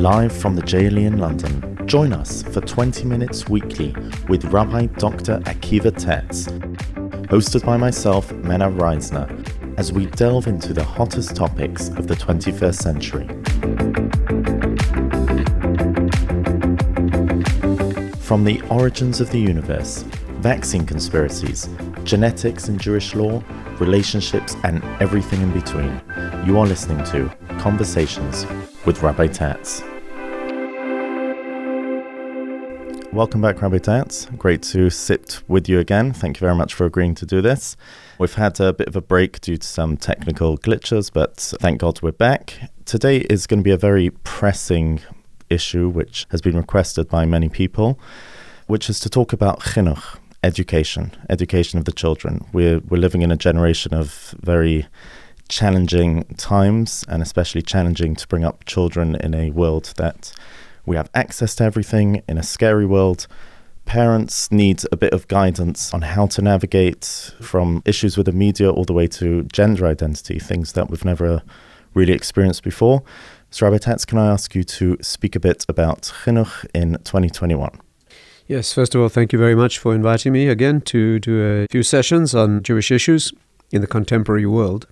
Live from the JLE in London, join us for 20 minutes weekly with Rabbi Dr. Akiva Tatz, hosted by myself, Mena Reisner, as we delve into the hottest topics of the 21st century. From the origins of the universe, vaccine conspiracies, genetics and Jewish law, relationships, and everything in between, you are listening to Conversations with Rabbi Tatz. Welcome back, Rabbi Tatz. Great to sit with you again. Thank you very much for agreeing to do this. We've had a bit of a break due to some technical glitches, but thank God we're back. Today is going to be a very pressing issue which has been requested by many people, which is to talk about chinuch, education, education of the children. We're, we're living in a generation of very challenging times, and especially challenging to bring up children in a world that we have access to everything in a scary world. Parents need a bit of guidance on how to navigate from issues with the media all the way to gender identity, things that we've never really experienced before. So, Rabbi Tatz, can I ask you to speak a bit about chinuch in 2021? Yes, first of all, thank you very much for inviting me again to do a few sessions on Jewish issues in the contemporary world.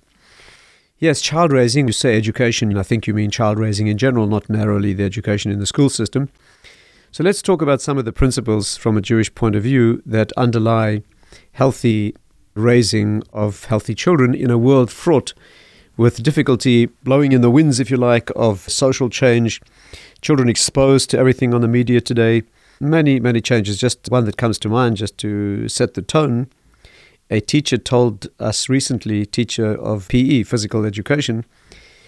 Yes, child raising, you say education, I think you mean child raising in general, not narrowly the education in the school system. So let's talk about some of the principles from a Jewish point of view that underlie healthy raising of healthy children in a world fraught with difficulty blowing in the winds, if you like, of social change, children exposed to everything on the media today. Many, many changes. Just one that comes to mind, just to set the tone a teacher told us recently, teacher of PE, physical education,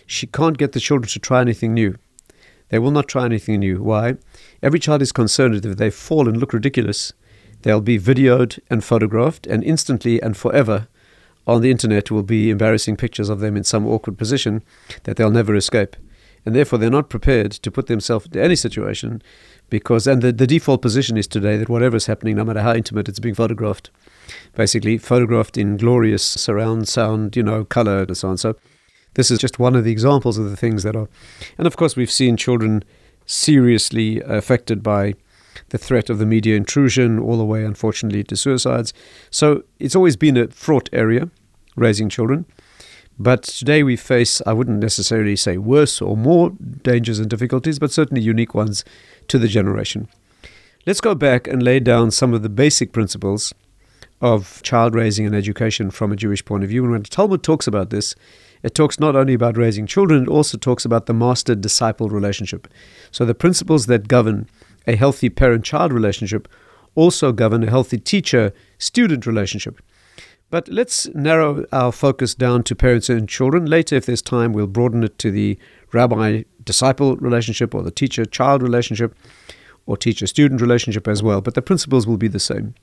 she can't get the children to try anything new. They will not try anything new. Why? Every child is concerned that if they fall and look ridiculous, they'll be videoed and photographed, and instantly and forever on the internet will be embarrassing pictures of them in some awkward position that they'll never escape. And therefore, they're not prepared to put themselves into any situation because, and the, the default position is today that whatever is happening, no matter how intimate, it's being photographed basically photographed in glorious surround sound, you know, color and so on. So this is just one of the examples of the things that are. And of course, we've seen children seriously affected by the threat of the media intrusion, all the way, unfortunately, to suicides. So it's always been a fraught area, raising children. But today we face, I wouldn't necessarily say worse or more dangers and difficulties, but certainly unique ones to the generation. Let's go back and lay down some of the basic principles of child raising and education from a Jewish point of view. And when the Talmud talks about this, it talks not only about raising children, it also talks about the master disciple relationship. So the principles that govern a healthy parent child relationship also govern a healthy teacher student relationship. But let's narrow our focus down to parents and children. Later, if there's time, we'll broaden it to the rabbi disciple relationship or the teacher child relationship or teacher student relationship as well. But the principles will be the same.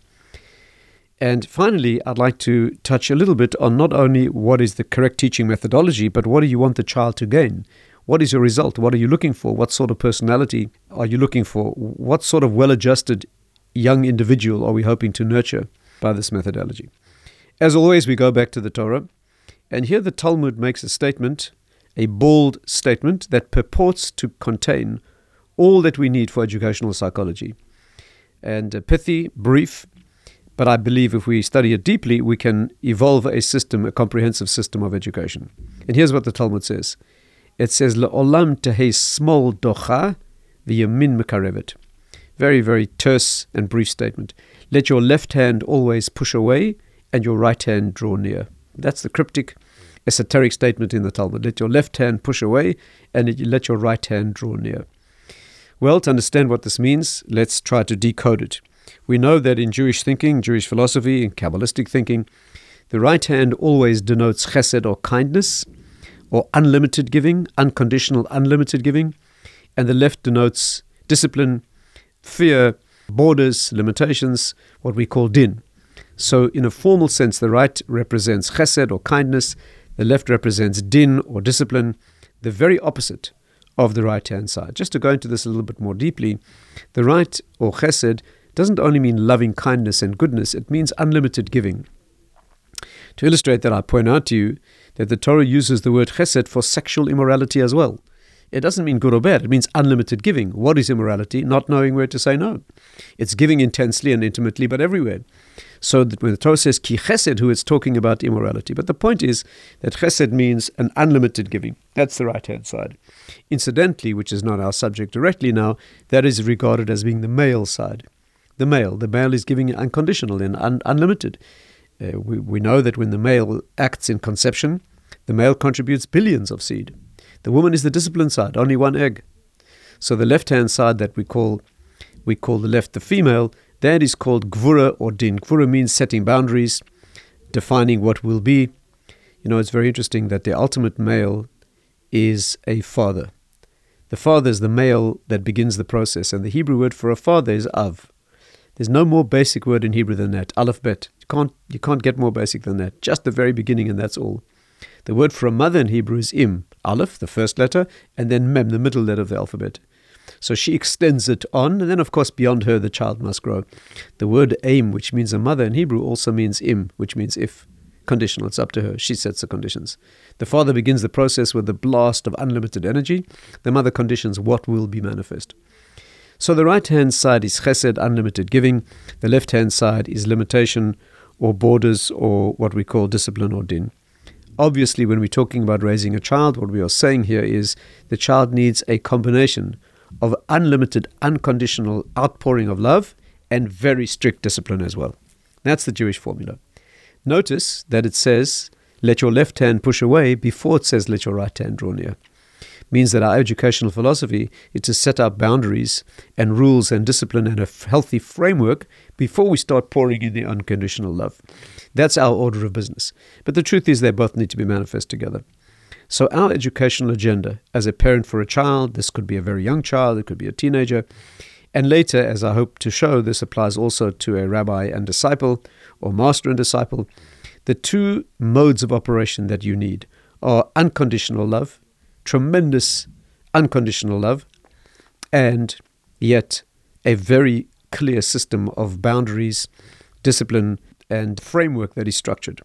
And finally, I'd like to touch a little bit on not only what is the correct teaching methodology, but what do you want the child to gain? What is your result? What are you looking for? What sort of personality are you looking for? What sort of well adjusted young individual are we hoping to nurture by this methodology? As always, we go back to the Torah. And here the Talmud makes a statement, a bold statement that purports to contain all that we need for educational psychology. And uh, pithy, brief, but I believe if we study it deeply, we can evolve a system, a comprehensive system of education. And here's what the Talmud says it says, Le'olam tehe smol docha v'yamin mekarevet. Very, very terse and brief statement. Let your left hand always push away and your right hand draw near. That's the cryptic, esoteric statement in the Talmud. Let your left hand push away and let your right hand draw near. Well, to understand what this means, let's try to decode it. We know that in Jewish thinking, Jewish philosophy, and Kabbalistic thinking, the right hand always denotes chesed or kindness, or unlimited giving, unconditional, unlimited giving, and the left denotes discipline, fear, borders, limitations, what we call din. So, in a formal sense, the right represents chesed or kindness, the left represents din or discipline, the very opposite of the right hand side. Just to go into this a little bit more deeply, the right or chesed doesn't only mean loving kindness and goodness, it means unlimited giving. To illustrate that, I point out to you that the Torah uses the word chesed for sexual immorality as well. It doesn't mean good or bad, it means unlimited giving. What is immorality? Not knowing where to say no. It's giving intensely and intimately, but everywhere. So that when the Torah says ki chesed, hu is talking about immorality. But the point is that chesed means an unlimited giving. That's the right hand side. Incidentally, which is not our subject directly now, that is regarded as being the male side. The male. The male is giving unconditional and un- unlimited. Uh, we, we know that when the male acts in conception, the male contributes billions of seed. The woman is the disciplined side, only one egg. So the left hand side that we call we call the left the female, that is called gvura or din. Gvura means setting boundaries, defining what will be. You know, it's very interesting that the ultimate male is a father. The father is the male that begins the process, and the Hebrew word for a father is av. There's no more basic word in Hebrew than that, aleph bet. You can't, you can't get more basic than that. Just the very beginning, and that's all. The word for a mother in Hebrew is im, aleph, the first letter, and then mem, the middle letter of the alphabet. So she extends it on, and then, of course, beyond her, the child must grow. The word aim, which means a mother in Hebrew, also means im, which means if. Conditional, it's up to her. She sets the conditions. The father begins the process with a blast of unlimited energy. The mother conditions what will be manifest. So the right hand side is chesed, unlimited giving. The left hand side is limitation or borders or what we call discipline or din. Obviously, when we're talking about raising a child, what we are saying here is the child needs a combination of unlimited, unconditional outpouring of love and very strict discipline as well. That's the Jewish formula. Notice that it says, let your left hand push away before it says, let your right hand draw near. Means that our educational philosophy is to set up boundaries and rules and discipline and a healthy framework before we start pouring in the unconditional love. That's our order of business. But the truth is, they both need to be manifest together. So, our educational agenda as a parent for a child, this could be a very young child, it could be a teenager, and later, as I hope to show, this applies also to a rabbi and disciple or master and disciple. The two modes of operation that you need are unconditional love, tremendous unconditional love, and yet a very clear system of boundaries, discipline, and framework that is structured.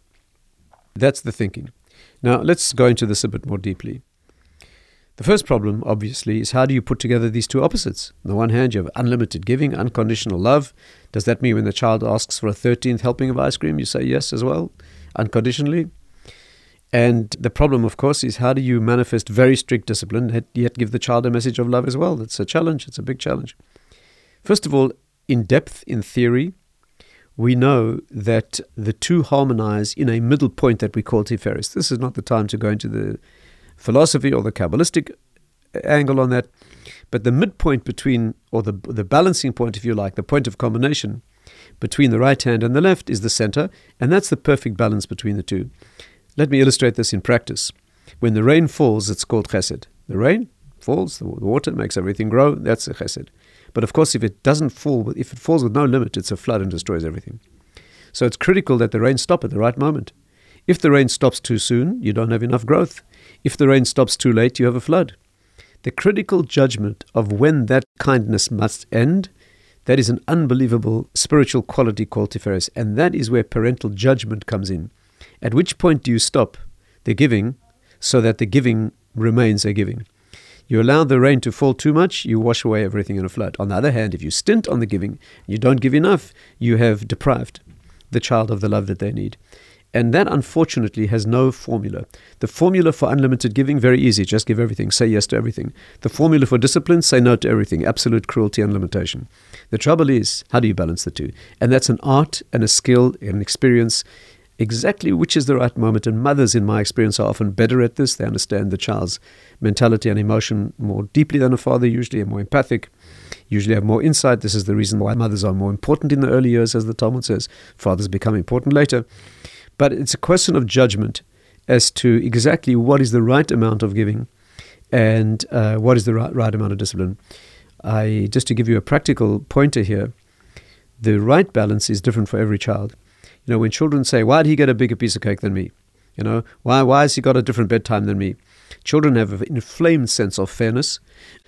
That's the thinking. Now, let's go into this a bit more deeply. The first problem, obviously, is how do you put together these two opposites? On the one hand, you have unlimited giving, unconditional love. Does that mean when the child asks for a 13th helping of ice cream, you say yes as well, unconditionally? And the problem, of course, is how do you manifest very strict discipline, yet give the child a message of love as well? That's a challenge, it's a big challenge. First of all, in depth, in theory, we know that the two harmonize in a middle point that we call Tiferes. This is not the time to go into the philosophy or the Kabbalistic uh, angle on that, but the midpoint between, or the, the balancing point, if you like, the point of combination between the right hand and the left is the center, and that's the perfect balance between the two. Let me illustrate this in practice. When the rain falls, it's called chesed. The rain falls, the water makes everything grow, that's a chesed. But of course, if it doesn't fall, if it falls with no limit, it's a flood and destroys everything. So it's critical that the rain stop at the right moment. If the rain stops too soon, you don't have enough growth. If the rain stops too late, you have a flood. The critical judgment of when that kindness must end, that is an unbelievable spiritual quality called Tiferes, and that is where parental judgment comes in. At which point do you stop the giving so that the giving remains a giving? You allow the rain to fall too much, you wash away everything in a flood. On the other hand, if you stint on the giving, you don't give enough, you have deprived the child of the love that they need. And that unfortunately has no formula. The formula for unlimited giving, very easy, just give everything, say yes to everything. The formula for discipline, say no to everything, absolute cruelty and limitation. The trouble is, how do you balance the two? And that's an art and a skill and an experience exactly which is the right moment. And mothers, in my experience, are often better at this. They understand the child's mentality and emotion more deeply than a father, usually, are more empathic, usually have more insight. This is the reason why mothers are more important in the early years, as the Talmud says. Fathers become important later. But it's a question of judgment as to exactly what is the right amount of giving and uh, what is the right, right amount of discipline. I just to give you a practical pointer here, the right balance is different for every child. You know, when children say, "Why did he get a bigger piece of cake than me?" You know, why why has he got a different bedtime than me? Children have an inflamed sense of fairness.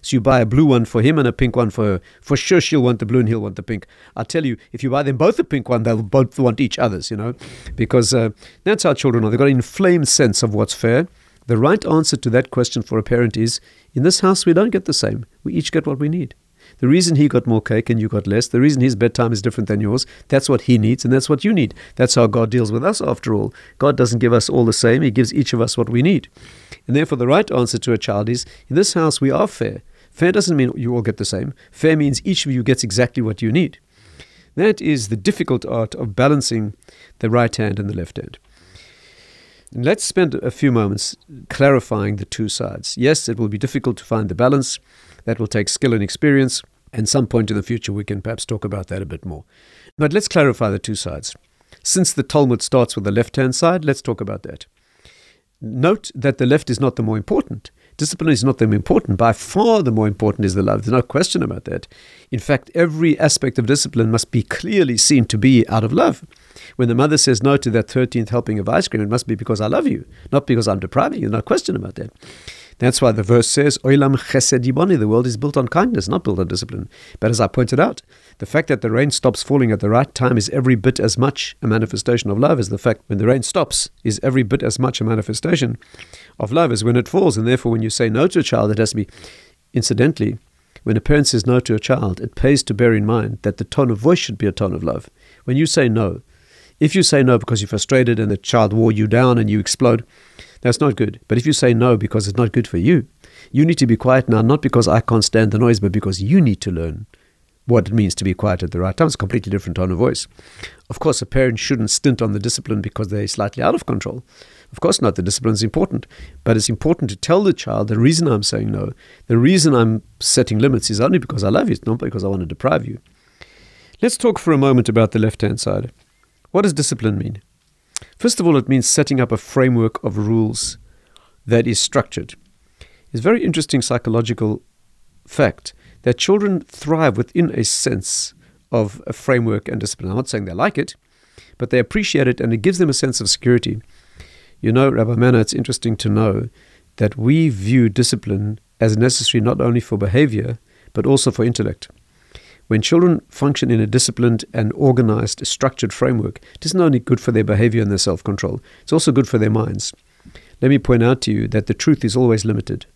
So you buy a blue one for him and a pink one for her. For sure, she'll want the blue and he'll want the pink. I tell you, if you buy them both a pink one, they'll both want each other's, you know, because uh, that's how children are. They've got an inflamed sense of what's fair. The right answer to that question for a parent is in this house, we don't get the same. We each get what we need. The reason he got more cake and you got less, the reason his bedtime is different than yours, that's what he needs and that's what you need. That's how God deals with us after all. God doesn't give us all the same, He gives each of us what we need. And therefore, the right answer to a child is in this house, we are fair. Fair doesn't mean you all get the same, fair means each of you gets exactly what you need. That is the difficult art of balancing the right hand and the left hand. Let's spend a few moments clarifying the two sides. Yes, it will be difficult to find the balance. That will take skill and experience. And some point in the future, we can perhaps talk about that a bit more. But let's clarify the two sides. Since the Talmud starts with the left hand side, let's talk about that. Note that the left is not the more important. Discipline is not the more important. By far, the more important is the love. There's no question about that. In fact, every aspect of discipline must be clearly seen to be out of love. When the mother says no to that 13th helping of ice cream, it must be because I love you, not because I'm depriving you. No question about that. That's why the verse says, Oilam chesed yiboni, the world is built on kindness, not built on discipline. But as I pointed out, the fact that the rain stops falling at the right time is every bit as much a manifestation of love as the fact when the rain stops is every bit as much a manifestation of love as when it falls. And therefore, when you say no to a child, it has to be, incidentally, when a parent says no to a child, it pays to bear in mind that the tone of voice should be a tone of love. When you say no, if you say no because you're frustrated and the child wore you down and you explode, that's not good. But if you say no because it's not good for you, you need to be quiet now, not because I can't stand the noise, but because you need to learn what it means to be quiet at the right time. It's a completely different tone of voice. Of course, a parent shouldn't stint on the discipline because they're slightly out of control. Of course not. The discipline is important. But it's important to tell the child the reason I'm saying no, the reason I'm setting limits is only because I love you, it's not because I want to deprive you. Let's talk for a moment about the left hand side. What does discipline mean? First of all, it means setting up a framework of rules that is structured. It's a very interesting psychological fact that children thrive within a sense of a framework and discipline. I'm not saying they like it, but they appreciate it and it gives them a sense of security. You know, Rabbi Manna, it's interesting to know that we view discipline as necessary not only for behavior, but also for intellect. When children function in a disciplined and organized, structured framework, it isn't only good for their behavior and their self control, it's also good for their minds. Let me point out to you that the truth is always limited.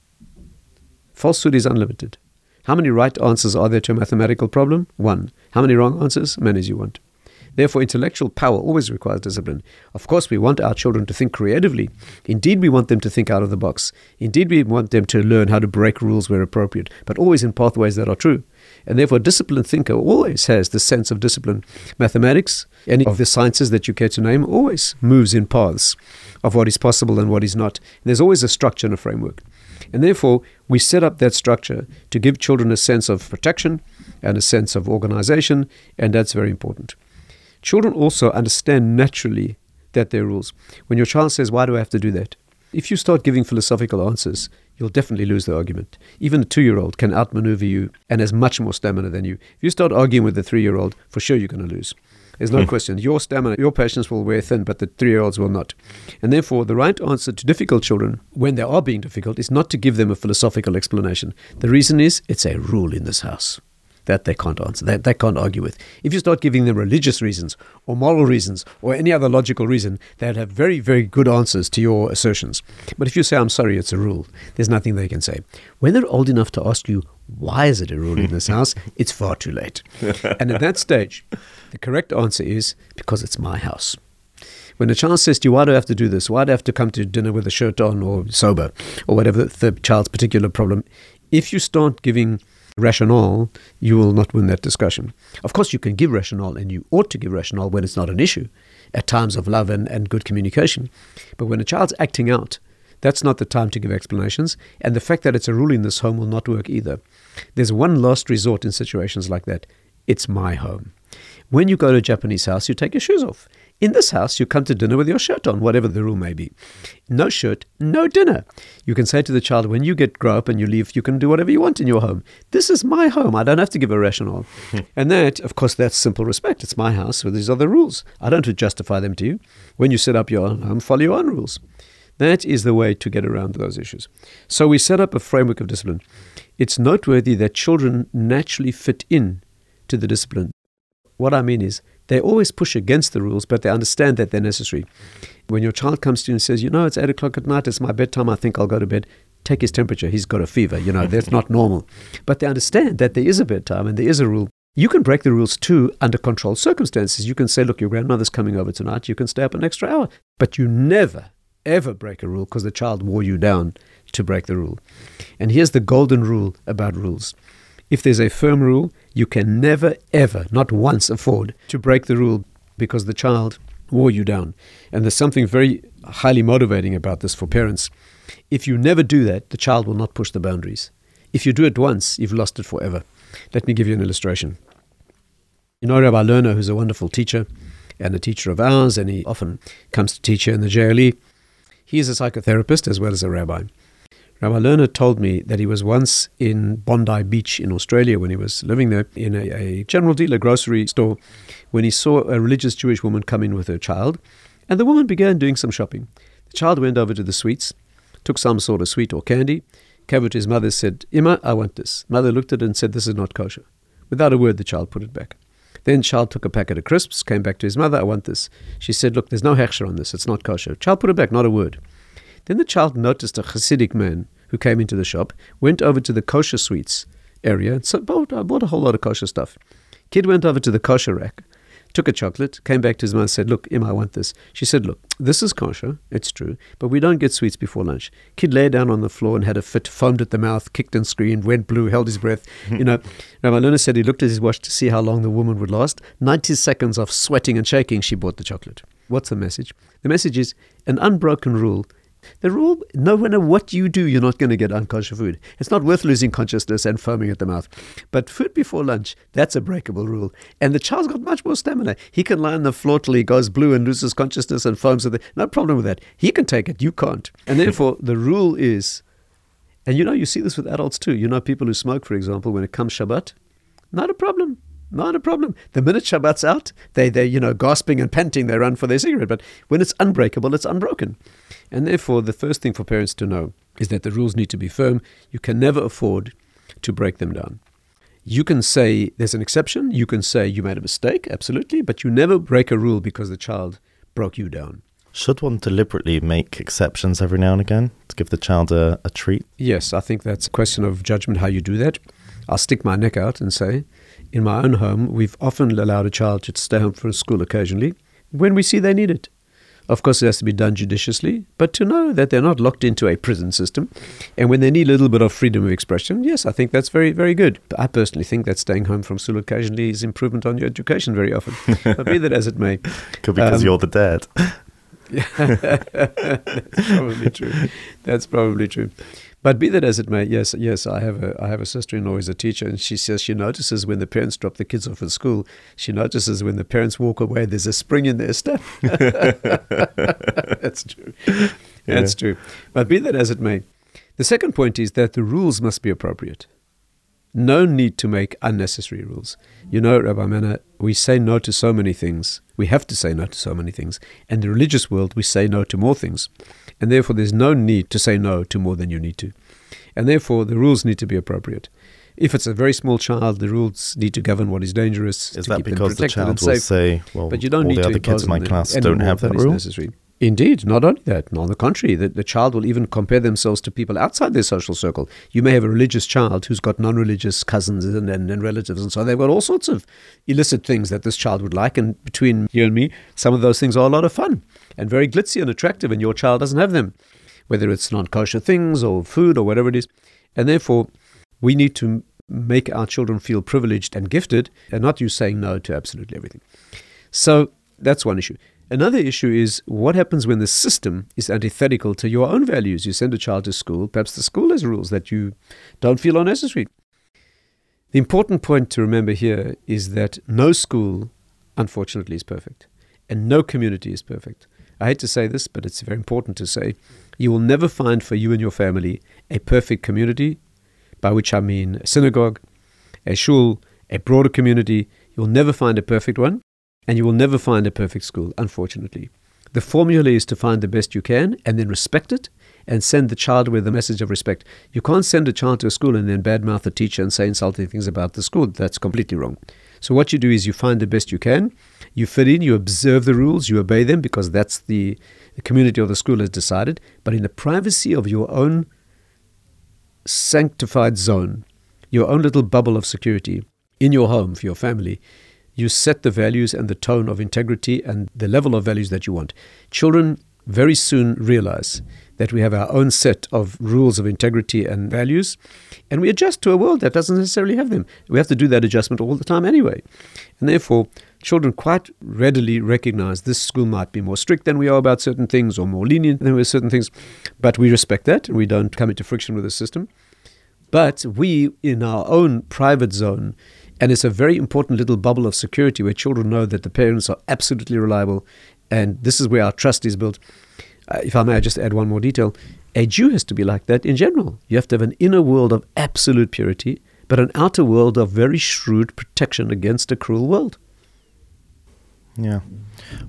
Falsehood is unlimited. How many right answers are there to a mathematical problem? One. How many wrong answers? Many as you want. Therefore, intellectual power always requires discipline. Of course, we want our children to think creatively. Indeed, we want them to think out of the box. Indeed, we want them to learn how to break rules where appropriate, but always in pathways that are true. And therefore, a disciplined thinker always has the sense of discipline. Mathematics, any of the sciences that you care to name, always moves in paths of what is possible and what is not. There's always a structure and a framework. And therefore, we set up that structure to give children a sense of protection and a sense of organization, and that's very important. Children also understand naturally that there are rules. When your child says, Why do I have to do that? If you start giving philosophical answers, you'll definitely lose the argument. Even a two year old can outmaneuver you and has much more stamina than you. If you start arguing with the three year old, for sure you're going to lose. There's no hmm. question. Your stamina, your patience will wear thin, but the three year olds will not. And therefore, the right answer to difficult children, when they are being difficult, is not to give them a philosophical explanation. The reason is it's a rule in this house that they can't answer, that they can't argue with. If you start giving them religious reasons or moral reasons or any other logical reason, they'd have very, very good answers to your assertions. But if you say, I'm sorry, it's a rule, there's nothing they can say. When they're old enough to ask you, why is it a rule in this house? It's far too late. and at that stage, the correct answer is because it's my house. When a child says to you, Why do I have to do this? Why do I have to come to dinner with a shirt on or sober or whatever the, the child's particular problem? If you start giving rationale, you will not win that discussion. Of course, you can give rationale, and you ought to give rationale when it's not an issue, at times of love and, and good communication. But when a child's acting out, that's not the time to give explanations, and the fact that it's a rule in this home will not work either. There's one last resort in situations like that it's my home. When you go to a Japanese house, you take your shoes off. In this house, you come to dinner with your shirt on, whatever the rule may be. No shirt, no dinner. You can say to the child, when you get grow up and you leave, you can do whatever you want in your home. This is my home. I don't have to give a rationale. and that, of course, that's simple respect. It's my house, so these are the rules. I don't have to justify them to you. When you set up your own home, follow your own rules. That is the way to get around those issues. So we set up a framework of discipline. It's noteworthy that children naturally fit in to the discipline. What I mean is, they always push against the rules, but they understand that they're necessary. When your child comes to you and says, You know, it's eight o'clock at night, it's my bedtime, I think I'll go to bed, take his temperature. He's got a fever. You know, that's not normal. But they understand that there is a bedtime and there is a rule. You can break the rules too under controlled circumstances. You can say, Look, your grandmother's coming over tonight. You can stay up an extra hour. But you never, ever break a rule because the child wore you down to break the rule. And here's the golden rule about rules if there's a firm rule, you can never, ever, not once afford to break the rule because the child wore you down. And there's something very highly motivating about this for parents. If you never do that, the child will not push the boundaries. If you do it once, you've lost it forever. Let me give you an illustration. You know Rabbi Lerner, who's a wonderful teacher and a teacher of ours, and he often comes to teach here in the JLE. He is a psychotherapist as well as a rabbi. Lerner told me that he was once in Bondi Beach in Australia when he was living there in a, a, general dealer grocery store when he saw a religious Jewish woman come in with her child. And the woman began doing some shopping. The child went over to the sweets, took some sort of sweet or candy, came over to his mother, said, Ima, I want this. Mother looked at it and said, This is not kosher. Without a word, the child put it back. Then child took a packet of crisps, came back to his mother, I want this. She said, Look, there's no hechsher on this, it's not kosher. Child put it back, not a word. Then the child noticed a Hasidic man who came into the shop, went over to the kosher sweets area, and so bought, uh, bought a whole lot of kosher stuff. Kid went over to the kosher rack, took a chocolate, came back to his mother and said, Look, Ima, I want this. She said, Look, this is kosher, it's true, but we don't get sweets before lunch. Kid lay down on the floor and had a fit, foamed at the mouth, kicked and screamed, went blue, held his breath. you know, Rabbi Lerner said he looked at his watch to see how long the woman would last. 90 seconds of sweating and shaking, she bought the chocolate. What's the message? The message is an unbroken rule the rule, no matter what you do, you're not going to get unconscious food. It's not worth losing consciousness and foaming at the mouth. But food before lunch, that's a breakable rule. And the child's got much more stamina. He can lie on the floor till he goes blue and loses consciousness and foams. At the, no problem with that. He can take it. You can't. And therefore, the rule is, and you know, you see this with adults too. You know, people who smoke, for example, when it comes Shabbat, not a problem. Not a problem. The minute Shabbat's out, they, they, you know, gasping and panting, they run for their cigarette. But when it's unbreakable, it's unbroken. And therefore, the first thing for parents to know is that the rules need to be firm. You can never afford to break them down. You can say there's an exception. You can say you made a mistake, absolutely. But you never break a rule because the child broke you down. Should one deliberately make exceptions every now and again to give the child a, a treat? Yes, I think that's a question of judgment how you do that. I'll stick my neck out and say in my own home, we've often allowed a child to stay home from school occasionally when we see they need it. Of course, it has to be done judiciously, but to know that they're not locked into a prison system. And when they need a little bit of freedom of expression, yes, I think that's very, very good. But I personally think that staying home from school occasionally is improvement on your education very often. but be that as it may. Could be because um, you're the dad. That's probably true. That's probably true. But be that as it may, yes, yes, I have a I have a sister-in-law who's a teacher, and she says she notices when the parents drop the kids off at school, she notices when the parents walk away, there's a spring in their step. That's true. That's true. But be that as it may, the second point is that the rules must be appropriate. No need to make unnecessary rules. You know, Rabbi Mena, we say no to so many things. We have to say no to so many things. In the religious world, we say no to more things and therefore there's no need to say no to more than you need to. And therefore the rules need to be appropriate. If it's a very small child, the rules need to govern what is dangerous. Is that because the child will say, "Well, but you don't all need the other kids in my class don't have that, rule"? Necessary. Indeed, not only that, on the contrary, the, the child will even compare themselves to people outside their social circle. You may have a religious child who's got non religious cousins and, and, and, relatives, and so they've got all sorts of illicit things that this child would like. And between you and me, some of those things are a lot of fun and very glitzy and attractive, and your child doesn't have them, whether it's non kosher things or food or whatever it is. And therefore, we need to make our children feel privileged and gifted and not you saying no to absolutely everything. So that's one issue. Another issue is what happens when the system is antithetical to your own values. You send a child to school, perhaps the school has rules that you don't feel are necessary. The important point to remember here is that no school, unfortunately, is perfect, and no community is perfect. I hate to say this, but it's very important to say you will never find for you and your family a perfect community, by which I mean a synagogue, a shul, a broader community. You'll never find a perfect one. And you will never find a perfect school, unfortunately. The formula is to find the best you can and then respect it and send the child with a message of respect. You can't send a child to a school and then badmouth the teacher and say insulting things about the school. That's completely wrong. So what you do is you find the best you can, you fit in, you observe the rules, you obey them because that's the, the community or the school has decided. But in the privacy of your own sanctified zone, your own little bubble of security in your home for your family, you set the values and the tone of integrity and the level of values that you want. Children very soon realize that we have our own set of rules of integrity and values, and we adjust to a world that doesn't necessarily have them. We have to do that adjustment all the time anyway. And therefore, children quite readily recognize this school might be more strict than we are about certain things or more lenient than we are certain things, but we respect that and we don't come into friction with the system. But we, in our own private zone, and it's a very important little bubble of security where children know that the parents are absolutely reliable, and this is where our trust is built uh, if I may I just add one more detail, a Jew has to be like that in general. You have to have an inner world of absolute purity, but an outer world of very shrewd protection against a cruel world. Yeah.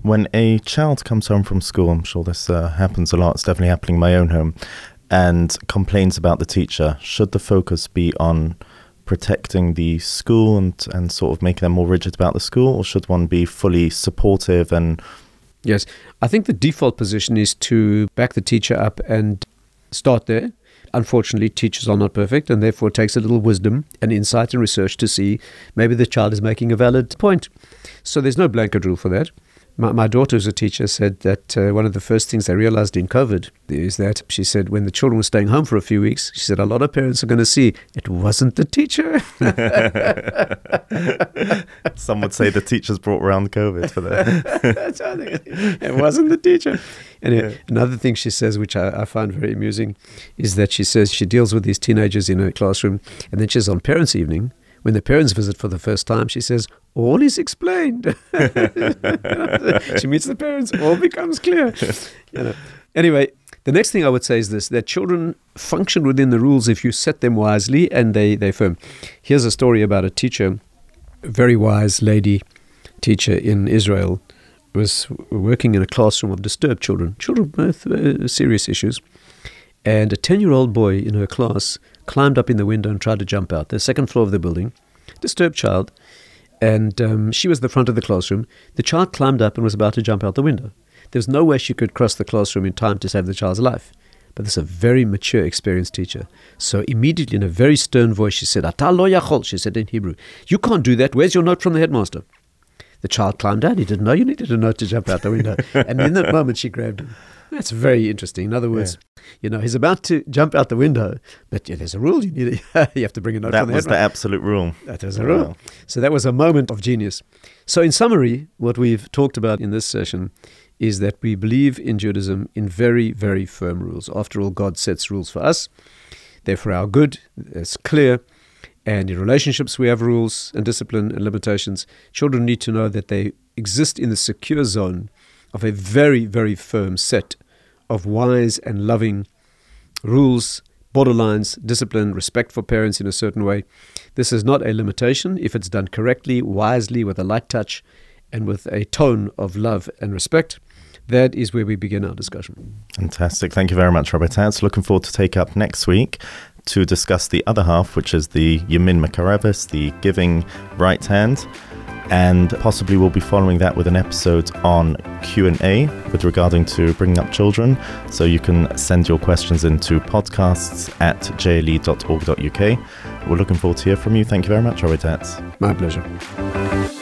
When a child comes home from school, I'm sure this uh, happens a lot, it's definitely happening in my own home, and complains about the teacher, should the focus be on protecting the school and, and sort of making them more rigid about the school, or should one be fully supportive and Yes, I think the default position is to back the teacher up and start there. Unfortunately, teachers are not perfect, and therefore it takes a little wisdom and insight and research to see maybe the child is making a valid point. So there's no blanket rule for that. My, my daughter, who's a teacher, said that uh, one of the first things they realized in COVID is that she said when the children were staying home for a few weeks, she said a lot of parents are going to see it wasn't the teacher. Some would say the teachers brought around COVID for that. it wasn't the teacher. And yeah. another thing she says, which I, I find very amusing, is that she says she deals with these teenagers in her classroom, and then she's on parents' evening when the parents visit for the first time, she says, All is explained. she meets the parents, all becomes clear. You know. Anyway, the next thing I would say is this that children function within the rules if you set them wisely and they, they firm. Here's a story about a teacher, a very wise lady teacher in Israel, was working in a classroom of disturbed children, children with uh, serious issues. And a 10 year old boy in her class climbed up in the window and tried to jump out. The second floor of the building, disturbed child, and um, she was the front of the classroom. The child climbed up and was about to jump out the window. There was no way she could cross the classroom in time to save the child's life. But this is a very mature, experienced teacher. So immediately, in a very stern voice, she said, Ata lo yachol, she said in Hebrew, You can't do that. Where's your note from the headmaster? The child climbed down. He didn't know you needed a note to jump out the window. and in that moment, she grabbed him. That's very interesting. In other words, yeah. you know, he's about to jump out the window, but yeah, there's a rule. You need you have to bring a note. That the was the absolute rule. That was a rule. Wow. So that was a moment of genius. So in summary, what we've talked about in this session is that we believe in Judaism in very, very firm rules. After all, God sets rules for us. They're for our good. It's clear. And in relationships, we have rules and discipline and limitations. Children need to know that they exist in the secure zone of a very, very firm set of wise and loving rules, borderlines, discipline, respect for parents in a certain way. This is not a limitation if it's done correctly, wisely, with a light touch, and with a tone of love and respect. That is where we begin our discussion. Fantastic. Thank you very much, Rabbi Tatz. Looking forward to take up next week to discuss the other half, which is the Yamin Makarevis, the giving right hand and possibly we'll be following that with an episode on q&a with regarding to bringing up children. So you can send your questions into podcasts at jle.org.uk we're looking forward to hear from you. Thank you very much Rabbi my pleasure